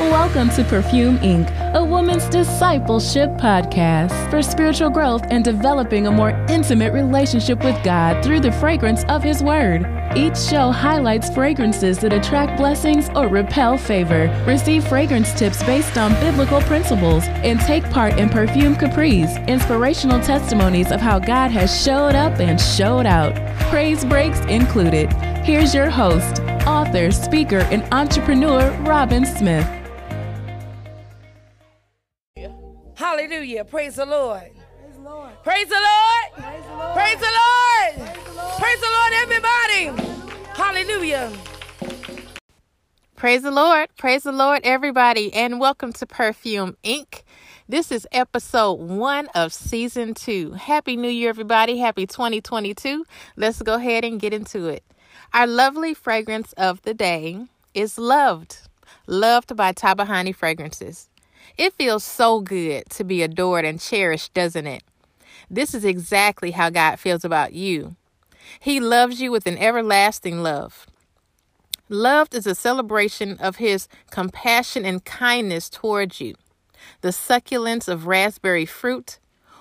Welcome to Perfume Inc., a woman's discipleship podcast for spiritual growth and developing a more intimate relationship with God through the fragrance of His Word. Each show highlights fragrances that attract blessings or repel favor. Receive fragrance tips based on biblical principles and take part in Perfume Capri's inspirational testimonies of how God has showed up and showed out. Praise breaks included. Here's your host, author, speaker, and entrepreneur, Robin Smith. Hallelujah. Praise the Lord. Praise the Lord. Praise the Lord. Praise the Lord. Praise the Lord. Praise the Lord. Praise the Lord, everybody. Hallelujah. Praise the Lord. Praise the Lord, everybody, and welcome to Perfume Inc. This is episode one of season two. Happy New Year, everybody. Happy 2022. Let's go ahead and get into it. Our lovely fragrance of the day is Loved, loved by Tabahani Fragrances. It feels so good to be adored and cherished, doesn't it? This is exactly how God feels about you. He loves you with an everlasting love. Loved is a celebration of his compassion and kindness towards you. The succulence of raspberry fruit,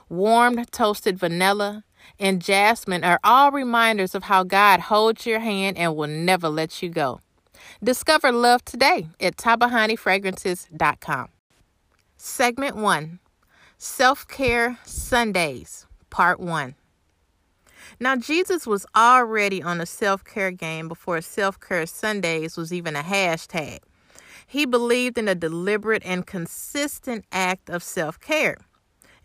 warmed toasted vanilla, and jasmine are all reminders of how God holds your hand and will never let you go. Discover love today at TabahaniFragrances.com. Segment 1 Self Care Sundays, Part 1. Now, Jesus was already on a self care game before Self Care Sundays was even a hashtag. He believed in a deliberate and consistent act of self care.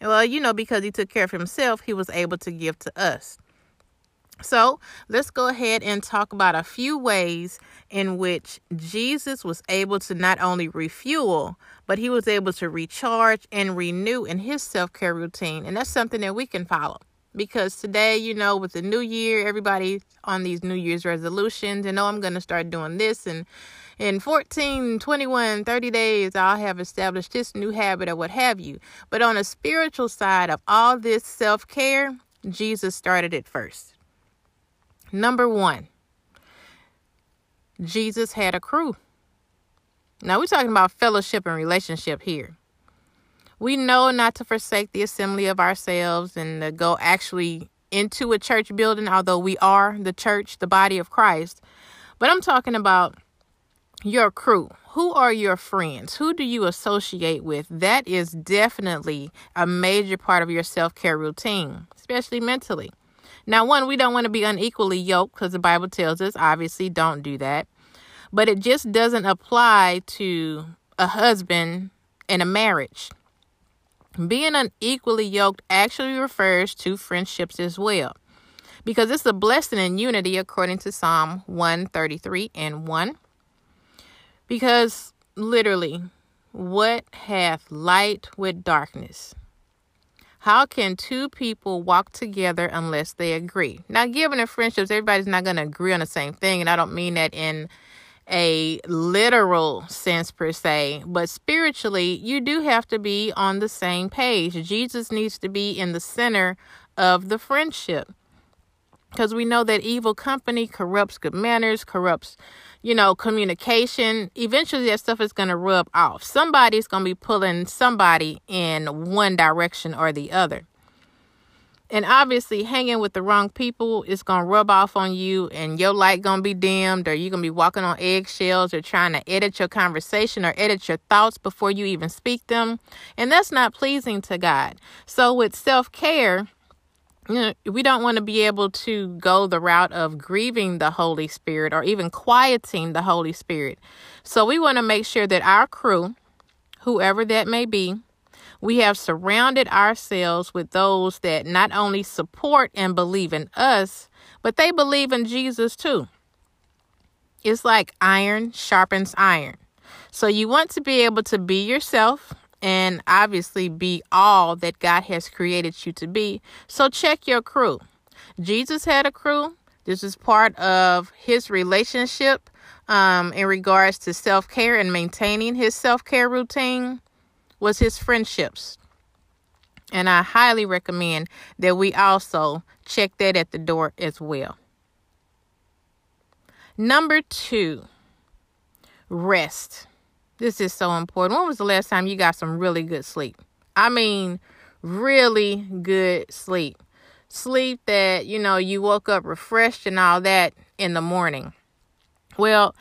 Well, you know, because he took care of himself, he was able to give to us. So let's go ahead and talk about a few ways in which Jesus was able to not only refuel, but he was able to recharge and renew in his self care routine. And that's something that we can follow. Because today, you know, with the new year, everybody on these New Year's resolutions, and oh, I'm going to start doing this. And in 14, 21, 30 days, I'll have established this new habit or what have you. But on a spiritual side of all this self care, Jesus started it first. Number one, Jesus had a crew. Now we're talking about fellowship and relationship here. We know not to forsake the assembly of ourselves and to go actually into a church building, although we are the church, the body of Christ. But I'm talking about your crew. Who are your friends? Who do you associate with? That is definitely a major part of your self care routine, especially mentally. Now, one, we don't want to be unequally yoked because the Bible tells us, obviously, don't do that. But it just doesn't apply to a husband in a marriage. Being unequally yoked actually refers to friendships as well, because it's a blessing in unity according to Psalm 133 and 1. Because literally, what hath light with darkness? How can two people walk together unless they agree? Now, given in friendships, everybody's not going to agree on the same thing, and I don't mean that in a literal sense per se, but spiritually, you do have to be on the same page. Jesus needs to be in the center of the friendship because we know that evil company corrupts good manners, corrupts, you know, communication. Eventually, that stuff is going to rub off. Somebody's going to be pulling somebody in one direction or the other. And obviously, hanging with the wrong people is going to rub off on you, and your light going to be dimmed, or you're going to be walking on eggshells, or trying to edit your conversation or edit your thoughts before you even speak them. And that's not pleasing to God. So, with self care, we don't want to be able to go the route of grieving the Holy Spirit or even quieting the Holy Spirit. So, we want to make sure that our crew, whoever that may be, we have surrounded ourselves with those that not only support and believe in us, but they believe in Jesus too. It's like iron sharpens iron. So you want to be able to be yourself and obviously be all that God has created you to be. So check your crew. Jesus had a crew. This is part of his relationship um, in regards to self care and maintaining his self care routine was his friendships. And I highly recommend that we also check that at the door as well. Number two, rest. This is so important. When was the last time you got some really good sleep? I mean, really good sleep. Sleep that, you know, you woke up refreshed and all that in the morning. Well,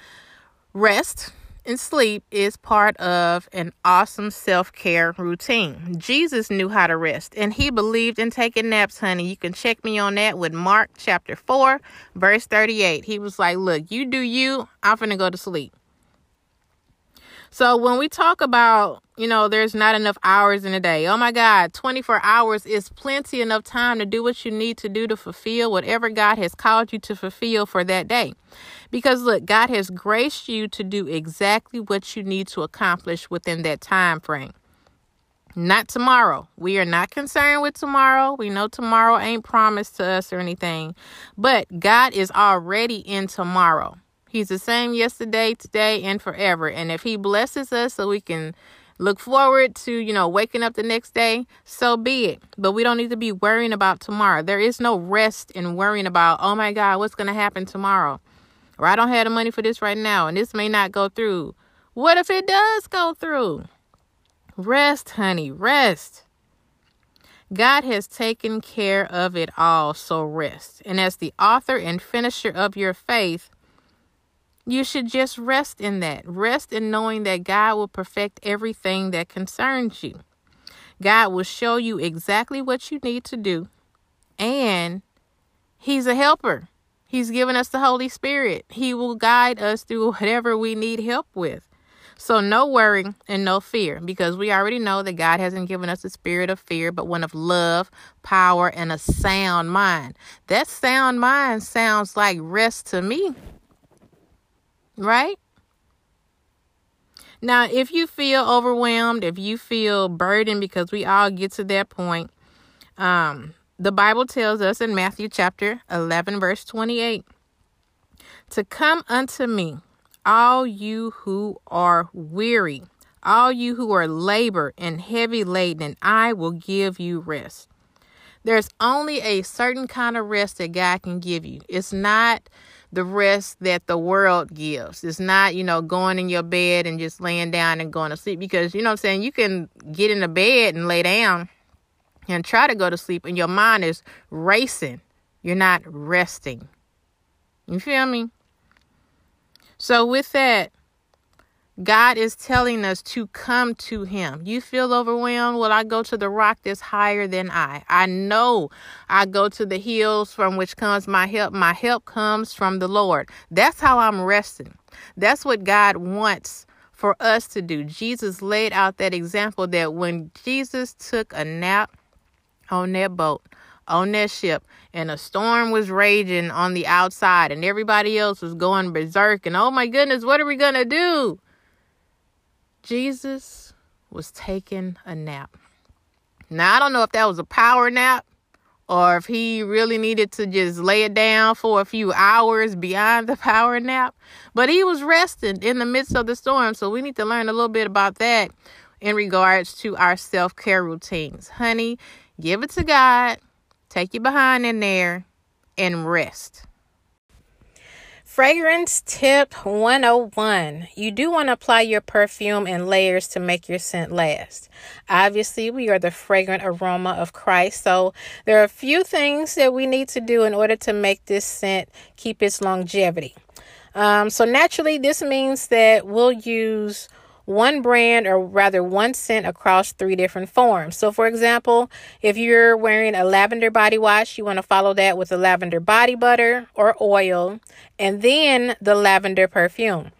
rest and sleep is part of an awesome self care routine. Jesus knew how to rest and he believed in taking naps, honey. You can check me on that with Mark chapter 4, verse 38. He was like, Look, you do you, I'm to go to sleep. So when we talk about, you know, there's not enough hours in a day, oh my God, 24 hours is plenty enough time to do what you need to do to fulfill whatever God has called you to fulfill for that day. Because look, God has graced you to do exactly what you need to accomplish within that time frame. Not tomorrow. We are not concerned with tomorrow. We know tomorrow ain't promised to us or anything. But God is already in tomorrow. He's the same yesterday, today, and forever. And if He blesses us so we can look forward to, you know, waking up the next day, so be it. But we don't need to be worrying about tomorrow. There is no rest in worrying about, oh my God, what's going to happen tomorrow? Or I don't have the money for this right now and this may not go through. What if it does go through? Rest, honey, rest. God has taken care of it all, so rest. And as the author and finisher of your faith, you should just rest in that. Rest in knowing that God will perfect everything that concerns you. God will show you exactly what you need to do. And He's a helper. He's given us the Holy Spirit. He will guide us through whatever we need help with. So, no worry and no fear because we already know that God hasn't given us a spirit of fear, but one of love, power, and a sound mind. That sound mind sounds like rest to me. Right? Now, if you feel overwhelmed, if you feel burdened, because we all get to that point, um, the Bible tells us in Matthew chapter 11, verse 28 to come unto me, all you who are weary, all you who are labor and heavy laden, and I will give you rest. There's only a certain kind of rest that God can give you. It's not the rest that the world gives. It's not, you know, going in your bed and just laying down and going to sleep because, you know I'm saying, you can get in the bed and lay down and try to go to sleep and your mind is racing. You're not resting. You feel me? So, with that, God is telling us to come to Him. You feel overwhelmed? Well, I go to the rock that's higher than I. I know I go to the hills from which comes my help. My help comes from the Lord. That's how I'm resting. That's what God wants for us to do. Jesus laid out that example that when Jesus took a nap on that boat, on that ship, and a storm was raging on the outside, and everybody else was going berserk, and oh my goodness, what are we going to do? Jesus was taking a nap. Now, I don't know if that was a power nap or if he really needed to just lay it down for a few hours beyond the power nap, but he was resting in the midst of the storm. So, we need to learn a little bit about that in regards to our self care routines. Honey, give it to God, take you behind in there, and rest. Fragrance tip 101. You do want to apply your perfume in layers to make your scent last. Obviously, we are the fragrant aroma of Christ, so there are a few things that we need to do in order to make this scent keep its longevity. Um, so, naturally, this means that we'll use one brand or rather one scent across three different forms. So, for example, if you're wearing a lavender body wash, you want to follow that with a lavender body butter or oil and then the lavender perfume.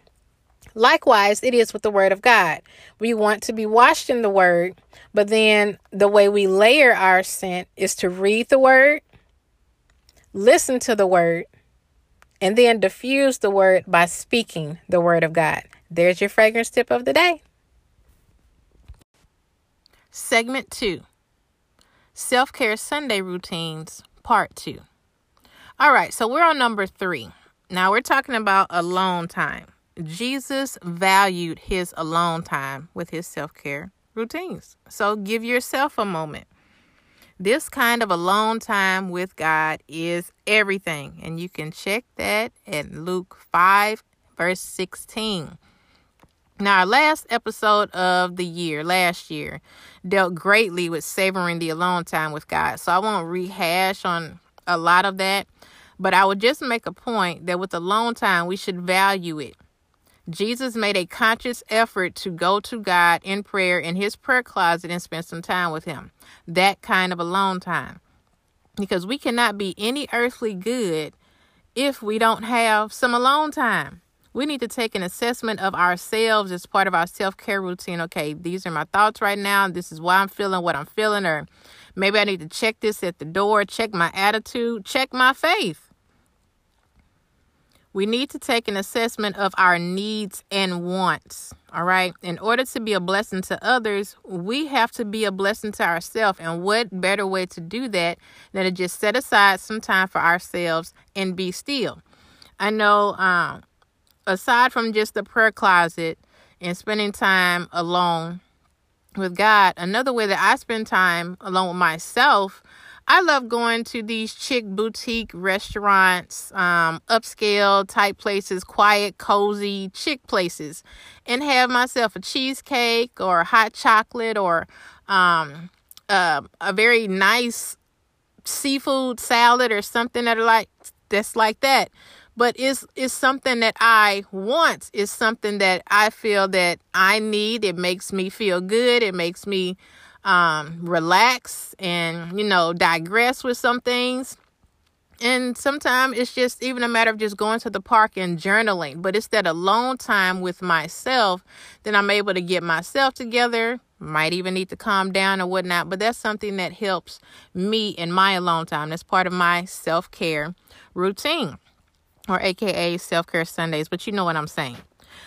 Likewise, it is with the Word of God. We want to be washed in the Word, but then the way we layer our scent is to read the Word, listen to the Word, and then diffuse the Word by speaking the Word of God. There's your fragrance tip of the day. Segment 2 Self Care Sunday Routines, Part 2. All right, so we're on number three. Now we're talking about alone time. Jesus valued his alone time with his self care routines. So give yourself a moment. This kind of alone time with God is everything. And you can check that at Luke 5, verse 16. Now, our last episode of the year, last year, dealt greatly with savoring the alone time with God. So I won't rehash on a lot of that, but I would just make a point that with alone time, we should value it. Jesus made a conscious effort to go to God in prayer in his prayer closet and spend some time with him. That kind of alone time. Because we cannot be any earthly good if we don't have some alone time. We need to take an assessment of ourselves as part of our self care routine. Okay, these are my thoughts right now. This is why I'm feeling what I'm feeling. Or maybe I need to check this at the door, check my attitude, check my faith. We need to take an assessment of our needs and wants. All right. In order to be a blessing to others, we have to be a blessing to ourselves. And what better way to do that than to just set aside some time for ourselves and be still? I know, um, aside from just the prayer closet and spending time alone with God, another way that I spend time alone with myself I love going to these chick boutique restaurants, um, upscale type places, quiet, cozy chick places, and have myself a cheesecake or a hot chocolate or um, uh, a very nice seafood salad or something that are like that's like that. But it's it's something that I want. It's something that I feel that I need. It makes me feel good. It makes me um, relax and, you know, digress with some things. And sometimes it's just even a matter of just going to the park and journaling. But it's that alone time with myself that I'm able to get myself together. Might even need to calm down or whatnot. But that's something that helps me in my alone time. That's part of my self care routine or AKA self care Sundays. But you know what I'm saying.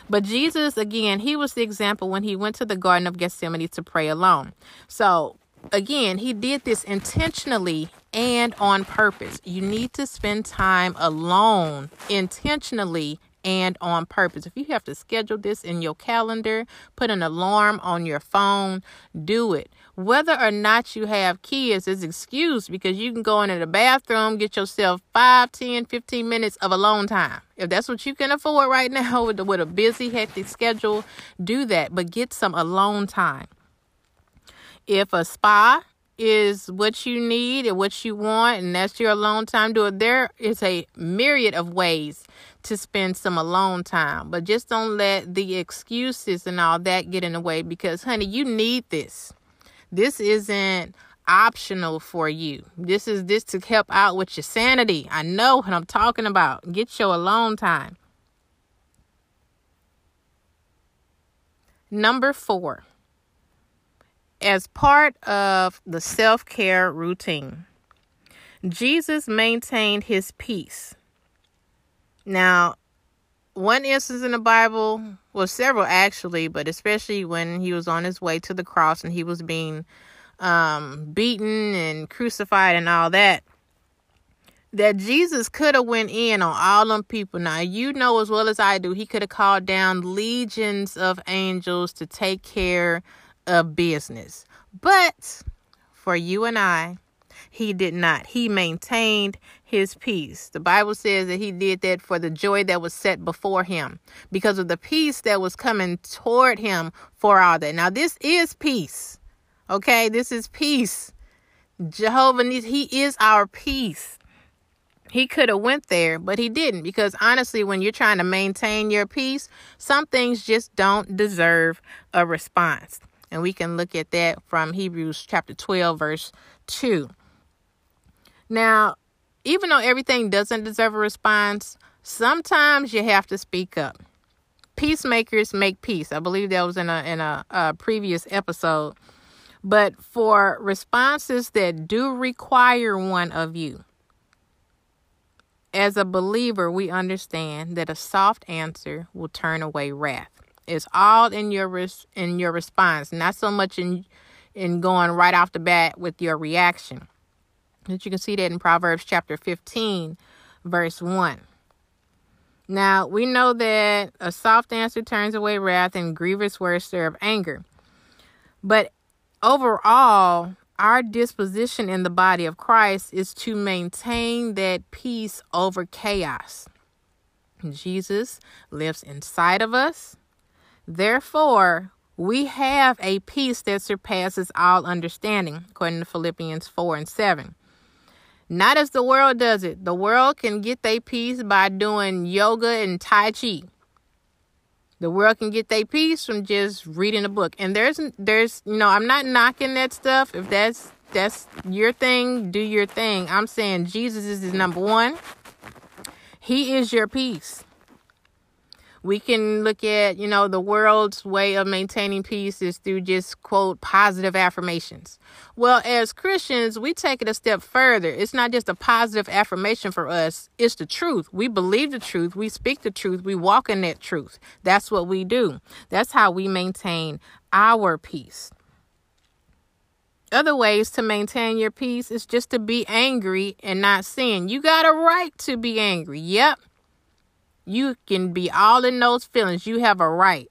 But Jesus, again, he was the example when he went to the Garden of Gethsemane to pray alone. So, again, he did this intentionally and on purpose. You need to spend time alone intentionally and on purpose. If you have to schedule this in your calendar, put an alarm on your phone, do it. Whether or not you have kids is excuse because you can go into the bathroom, get yourself 5, 10, 15 minutes of alone time. If that's what you can afford right now with, with a busy, hectic schedule, do that. But get some alone time. If a spa is what you need and what you want, and that's your alone time, do it. There is a myriad of ways to spend some alone time, but just don't let the excuses and all that get in the way because, honey, you need this. This isn't optional for you. This is this to help out with your sanity. I know what I'm talking about. Get your alone time. Number four, as part of the self care routine, Jesus maintained his peace. Now, one instance in the Bible, well, several actually, but especially when he was on his way to the cross and he was being um, beaten and crucified and all that, that Jesus could have went in on all them people. Now, you know as well as I do, he could have called down legions of angels to take care of business. But for you and I, he did not. He maintained his peace. The Bible says that he did that for the joy that was set before him, because of the peace that was coming toward him for all that. Now, this is peace. Okay, this is peace. Jehovah, he is our peace. He could have went there, but he didn't because honestly, when you're trying to maintain your peace, some things just don't deserve a response. And we can look at that from Hebrews chapter 12 verse 2. Now, even though everything doesn't deserve a response, sometimes you have to speak up. Peacemakers make peace. I believe that was in a in a, a previous episode. But for responses that do require one of you, as a believer, we understand that a soft answer will turn away wrath. It's all in your res- in your response, not so much in in going right off the bat with your reaction. That you can see that in Proverbs chapter 15, verse 1. Now, we know that a soft answer turns away wrath and grievous words stir up anger. But overall, our disposition in the body of Christ is to maintain that peace over chaos. Jesus lives inside of us. Therefore, we have a peace that surpasses all understanding, according to Philippians 4 and 7. Not as the world does it. The world can get their peace by doing yoga and Tai Chi. The world can get their peace from just reading a book. And there's there's you know, I'm not knocking that stuff. If that's that's your thing, do your thing. I'm saying Jesus is number one. He is your peace. We can look at, you know, the world's way of maintaining peace is through just quote positive affirmations. Well, as Christians, we take it a step further. It's not just a positive affirmation for us, it's the truth. We believe the truth, we speak the truth, we walk in that truth. That's what we do. That's how we maintain our peace. Other ways to maintain your peace is just to be angry and not sin. You got a right to be angry. Yep. You can be all in those feelings. You have a right,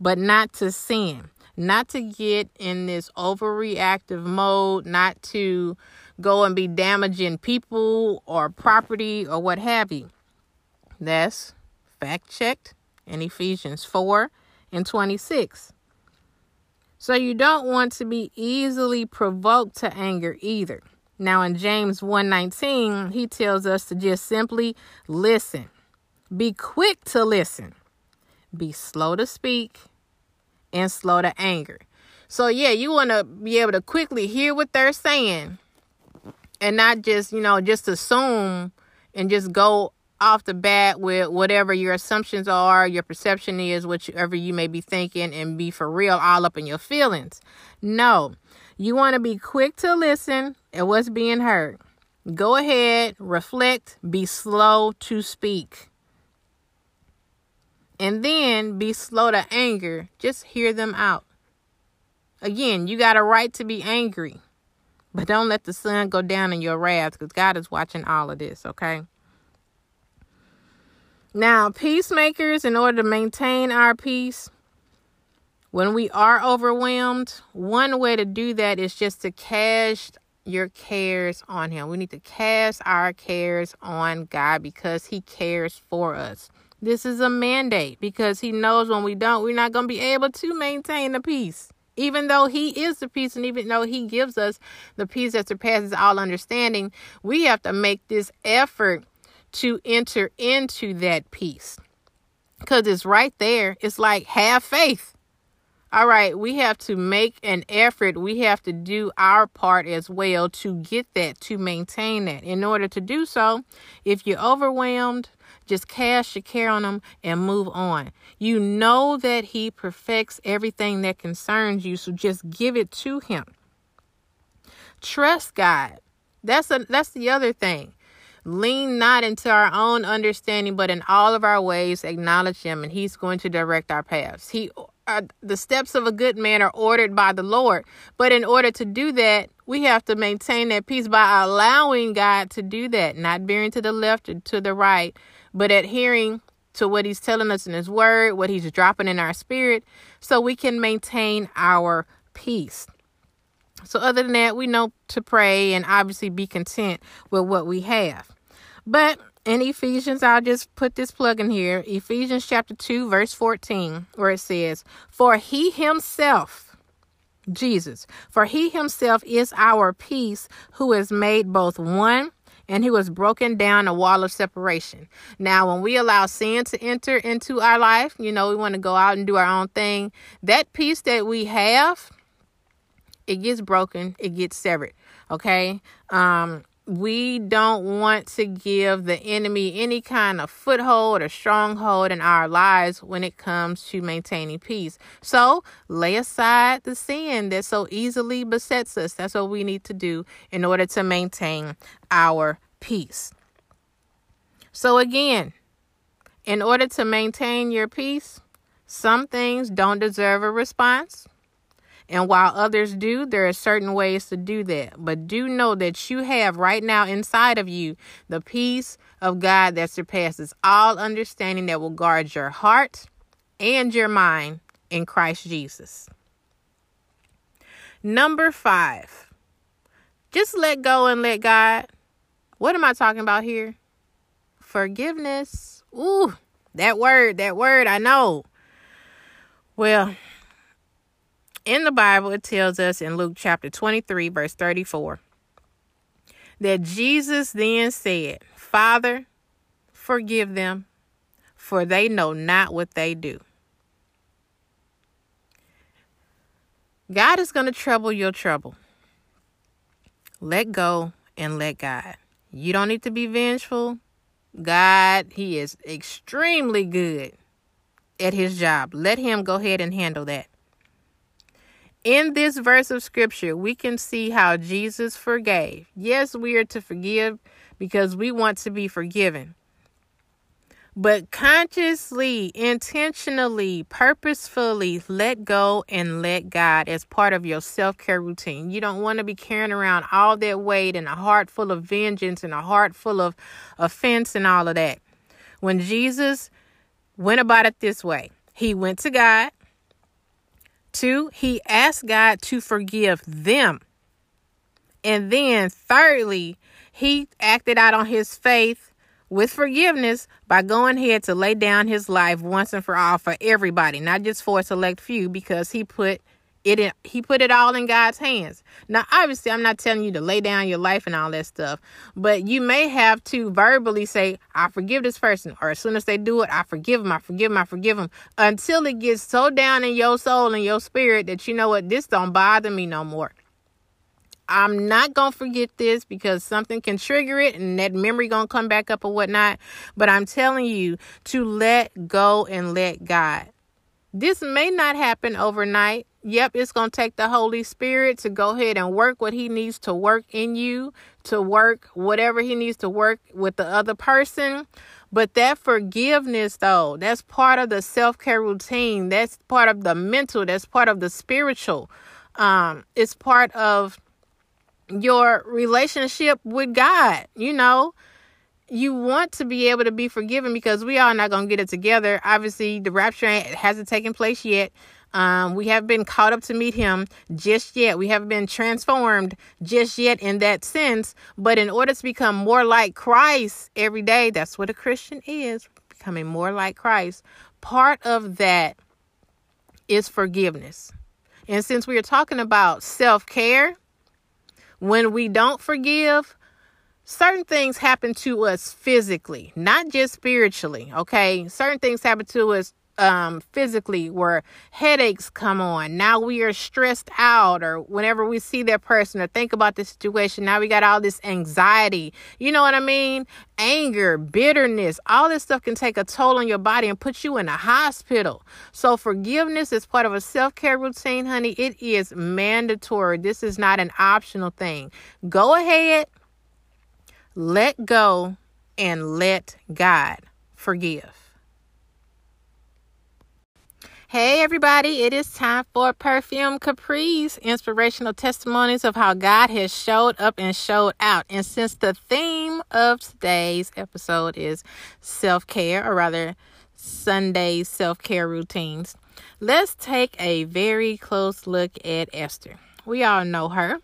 but not to sin, not to get in this overreactive mode, not to go and be damaging people or property or what have you. That's fact checked in Ephesians 4 and 26. So you don't want to be easily provoked to anger either. Now in James 1:19, he tells us to just simply listen. Be quick to listen, be slow to speak, and slow to anger. So, yeah, you want to be able to quickly hear what they're saying and not just, you know, just assume and just go off the bat with whatever your assumptions are, your perception is, whatever you may be thinking, and be for real all up in your feelings. No, you want to be quick to listen at what's being heard. Go ahead, reflect, be slow to speak. And then be slow to anger. Just hear them out. Again, you got a right to be angry. But don't let the sun go down in your wrath because God is watching all of this, okay? Now, peacemakers, in order to maintain our peace, when we are overwhelmed, one way to do that is just to cast your cares on Him. We need to cast our cares on God because He cares for us. This is a mandate because he knows when we don't, we're not going to be able to maintain the peace. Even though he is the peace and even though he gives us the peace that surpasses all understanding, we have to make this effort to enter into that peace. Because it's right there. It's like have faith. All right, we have to make an effort. We have to do our part as well to get that, to maintain that. In order to do so, if you're overwhelmed, just cast your care on him and move on. You know that he perfects everything that concerns you, so just give it to him. Trust God. That's a that's the other thing. Lean not into our own understanding, but in all of our ways acknowledge him, and he's going to direct our paths. He uh, the steps of a good man are ordered by the Lord. But in order to do that, we have to maintain that peace by allowing God to do that, not veering to the left or to the right, but adhering to what he's telling us in his word, what he's dropping in our spirit, so we can maintain our peace. So, other than that, we know to pray and obviously be content with what we have. But in Ephesians, I'll just put this plug in here Ephesians chapter 2, verse 14, where it says, For he himself, Jesus, for he himself is our peace, who has made both one and he was broken down a wall of separation. Now, when we allow sin to enter into our life, you know, we want to go out and do our own thing. That peace that we have, it gets broken, it gets severed. Okay. Um, we don't want to give the enemy any kind of foothold or stronghold in our lives when it comes to maintaining peace. So lay aside the sin that so easily besets us. That's what we need to do in order to maintain our peace. So, again, in order to maintain your peace, some things don't deserve a response. And while others do, there are certain ways to do that. But do know that you have right now inside of you the peace of God that surpasses all understanding that will guard your heart and your mind in Christ Jesus. Number five, just let go and let God. What am I talking about here? Forgiveness. Ooh, that word, that word, I know. Well, in the Bible, it tells us in Luke chapter 23, verse 34, that Jesus then said, Father, forgive them, for they know not what they do. God is going to trouble your trouble. Let go and let God. You don't need to be vengeful. God, He is extremely good at His job. Let Him go ahead and handle that. In this verse of scripture, we can see how Jesus forgave. Yes, we are to forgive because we want to be forgiven but consciously, intentionally, purposefully let go and let God as part of your self care routine. You don't want to be carrying around all that weight and a heart full of vengeance and a heart full of offense and all of that. When Jesus went about it this way, he went to God. Two, he asked God to forgive them. And then, thirdly, he acted out on his faith with forgiveness by going ahead to lay down his life once and for all for everybody, not just for a select few, because he put it he put it all in God's hands. Now, obviously, I'm not telling you to lay down your life and all that stuff, but you may have to verbally say, I forgive this person, or as soon as they do it, I forgive them, I forgive them, I forgive them, until it gets so down in your soul and your spirit that you know what, this don't bother me no more. I'm not gonna forget this because something can trigger it and that memory gonna come back up or whatnot. But I'm telling you to let go and let God. This may not happen overnight. Yep, it's gonna take the Holy Spirit to go ahead and work what He needs to work in you, to work whatever He needs to work with the other person. But that forgiveness, though, that's part of the self care routine. That's part of the mental. That's part of the spiritual. Um, it's part of your relationship with God. You know, you want to be able to be forgiven because we are not going to get it together. Obviously, the rapture hasn't taken place yet. Um, we haven't been caught up to meet him just yet. We haven't been transformed just yet in that sense. But in order to become more like Christ every day, that's what a Christian is becoming more like Christ. Part of that is forgiveness. And since we are talking about self care, when we don't forgive, certain things happen to us physically, not just spiritually, okay? Certain things happen to us um physically where headaches come on. Now we are stressed out or whenever we see that person or think about the situation now we got all this anxiety. You know what i mean? Anger bitterness all this stuff can take a toll on your body and put you in a hospital. So forgiveness is part of a self-care routine honey. It is mandatory. This is not an optional thing. Go ahead let go and let god forgive Hey, everybody, it is time for Perfume Caprice inspirational testimonies of how God has showed up and showed out. And since the theme of today's episode is self care, or rather, Sunday self care routines, let's take a very close look at Esther. We all know her.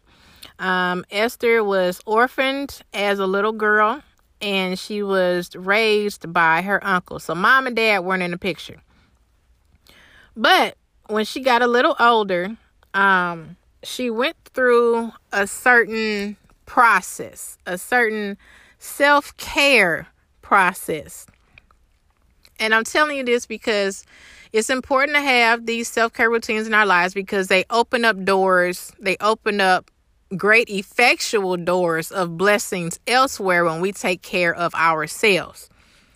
Um, Esther was orphaned as a little girl and she was raised by her uncle. So, mom and dad weren't in the picture. But when she got a little older, um, she went through a certain process, a certain self care process. And I'm telling you this because it's important to have these self care routines in our lives because they open up doors, they open up great effectual doors of blessings elsewhere when we take care of ourselves.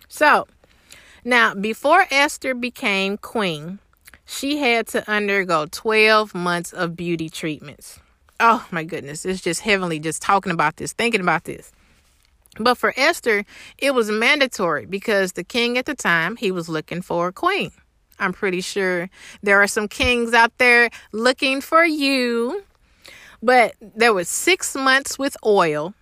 So, now before Esther became queen, she had to undergo 12 months of beauty treatments. Oh my goodness, it's just heavenly just talking about this, thinking about this. But for Esther, it was mandatory because the king at the time, he was looking for a queen. I'm pretty sure there are some kings out there looking for you. But there was 6 months with oil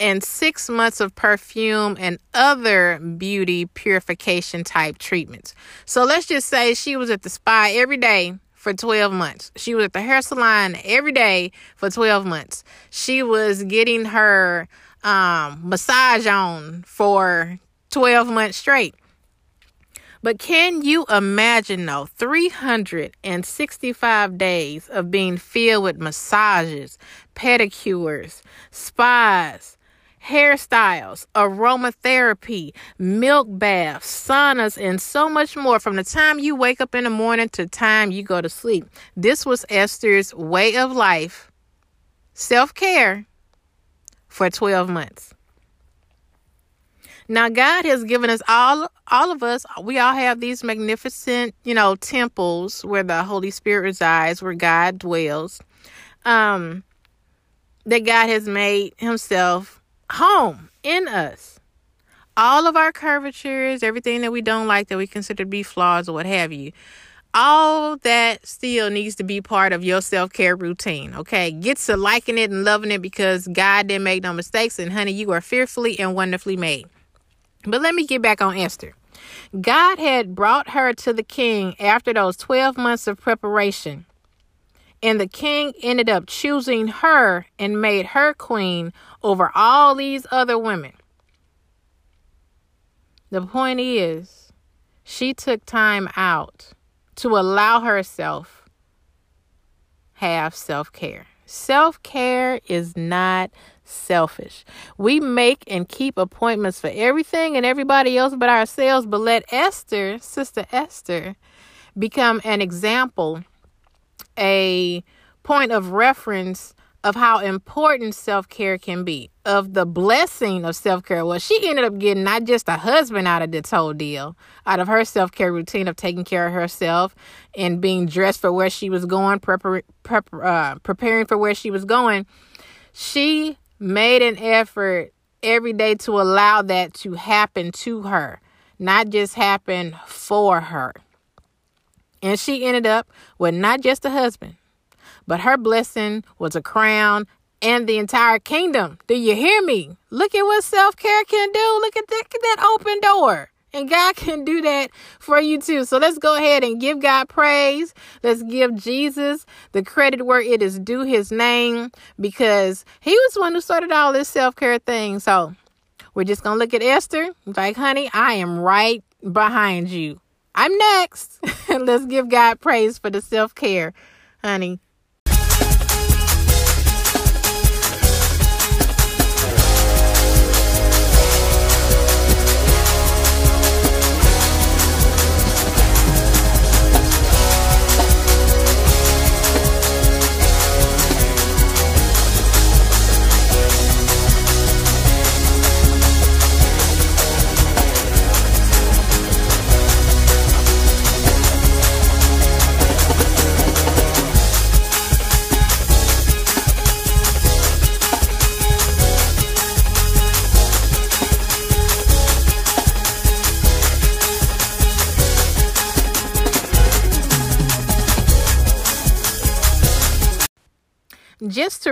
and six months of perfume and other beauty purification type treatments. So let's just say she was at the spa every day for 12 months. She was at the hair salon every day for 12 months. She was getting her um, massage on for 12 months straight. But can you imagine, though, 365 days of being filled with massages, pedicures, spas, hairstyles, aromatherapy, milk baths, saunas, and so much more from the time you wake up in the morning to time you go to sleep. This was Esther's way of life, self care for 12 months. Now God has given us all all of us we all have these magnificent, you know, temples where the Holy Spirit resides, where God dwells. Um that God has made himself home in us. All of our curvatures, everything that we don't like that we consider to be flaws or what have you. All that still needs to be part of your self care routine. Okay. Get to liking it and loving it because God didn't make no mistakes. And honey, you are fearfully and wonderfully made. But let me get back on Esther. God had brought her to the king after those 12 months of preparation. And the king ended up choosing her and made her queen over all these other women. The point is, she took time out to allow herself have self-care. Self-care is not selfish. We make and keep appointments for everything and everybody else but ourselves, but let Esther, Sister Esther, become an example, a point of reference of how important self care can be, of the blessing of self care. Well, she ended up getting not just a husband out of this whole deal, out of her self care routine of taking care of herself and being dressed for where she was going, prepar- prep- uh, preparing for where she was going. She made an effort every day to allow that to happen to her, not just happen for her. And she ended up with not just a husband, but her blessing was a crown and the entire kingdom. Do you hear me? Look at what self care can do. Look at, that, that open door. And God can do that for you too. So let's go ahead and give God praise. Let's give Jesus the credit where it is due his name because he was the one who started all this self care thing. So we're just going to look at Esther. Like, honey, I am right behind you. I'm next. let's give God praise for the self care, honey.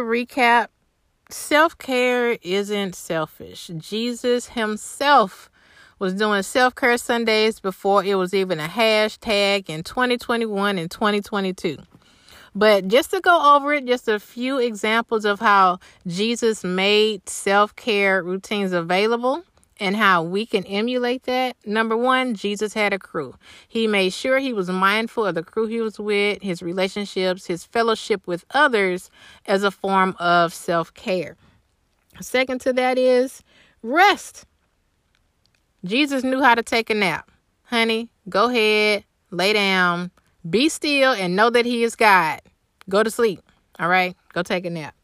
Recap, self care isn't selfish. Jesus himself was doing self care Sundays before it was even a hashtag in 2021 and 2022. But just to go over it, just a few examples of how Jesus made self care routines available and how we can emulate that. Number one, Jesus had a crew. He made sure he was mindful of the crew he was with, his relationships, his fellowship with others as a form of self care. Second to that is rest. Jesus knew how to take a nap. Honey, go ahead, lay down, be still, and know that he is God. Go to sleep. All right, go take a nap.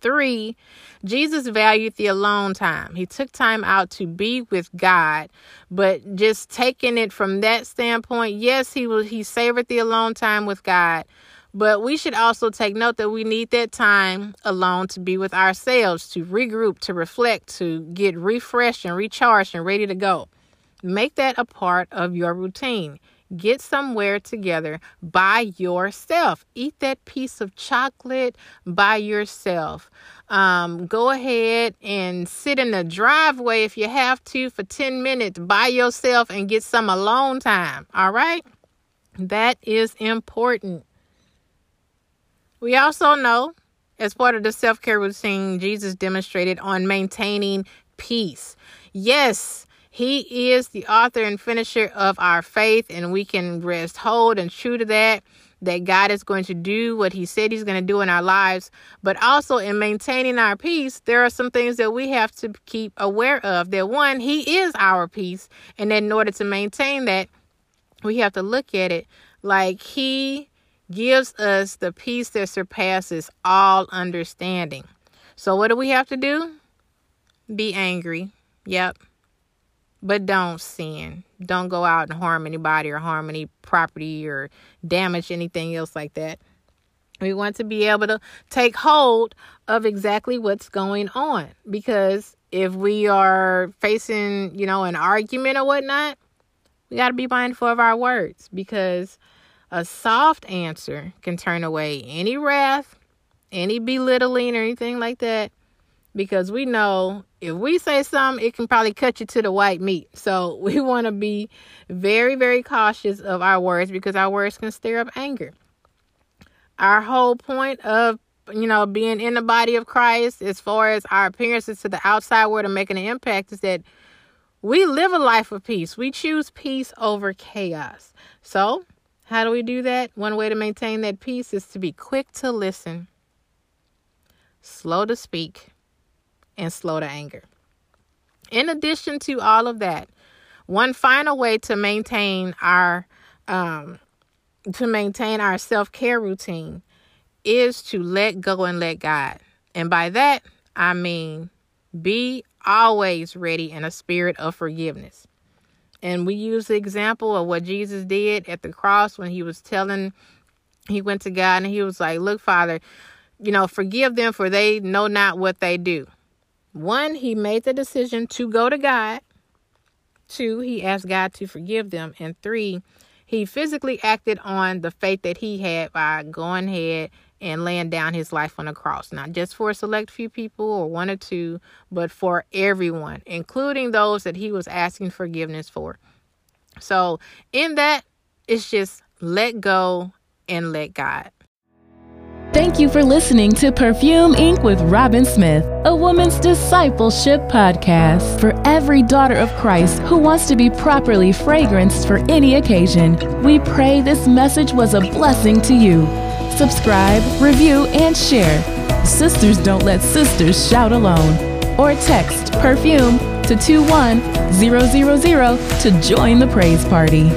Three, Jesus valued the alone time. He took time out to be with God, but just taking it from that standpoint, yes, he was he savored the alone time with God. But we should also take note that we need that time alone to be with ourselves, to regroup, to reflect, to get refreshed and recharged and ready to go. Make that a part of your routine. Get somewhere together by yourself. Eat that piece of chocolate by yourself. Um, go ahead and sit in the driveway if you have to for 10 minutes by yourself and get some alone time. All right? That is important. We also know, as part of the self care routine, Jesus demonstrated on maintaining peace. Yes, He is the author and finisher of our faith, and we can rest hold and true to that. That God is going to do what He said He's going to do in our lives, but also in maintaining our peace, there are some things that we have to keep aware of. That one, He is our peace, and in order to maintain that, we have to look at it like He gives us the peace that surpasses all understanding. So, what do we have to do? Be angry. Yep. But don't sin. Don't go out and harm anybody or harm any property or damage anything else like that. We want to be able to take hold of exactly what's going on because if we are facing, you know, an argument or whatnot, we got to be mindful of our words because a soft answer can turn away any wrath, any belittling, or anything like that. Because we know if we say something, it can probably cut you to the white meat. So we want to be very, very cautious of our words because our words can stir up anger. Our whole point of you know being in the body of Christ, as far as our appearances to the outside world and making an impact, is that we live a life of peace. We choose peace over chaos. So how do we do that? One way to maintain that peace is to be quick to listen, slow to speak, and slow to anger. In addition to all of that, one final way to maintain our um, to maintain our self-care routine is to let go and let God. And by that, I mean be always ready in a spirit of forgiveness. And we use the example of what Jesus did at the cross when he was telling, he went to God and he was like, Look, Father, you know, forgive them for they know not what they do. One, he made the decision to go to God. Two, he asked God to forgive them. And three, he physically acted on the faith that he had by going ahead and laying down his life on the cross, not just for a select few people or one or two, but for everyone, including those that he was asking forgiveness for. So, in that, it's just let go and let God. Thank you for listening to Perfume Inc. with Robin Smith, a woman's discipleship podcast for every daughter of Christ who wants to be properly fragranced for any occasion. We pray this message was a blessing to you subscribe, review, and share. Sisters don't let sisters shout alone. Or text perfume to 21000 to join the praise party.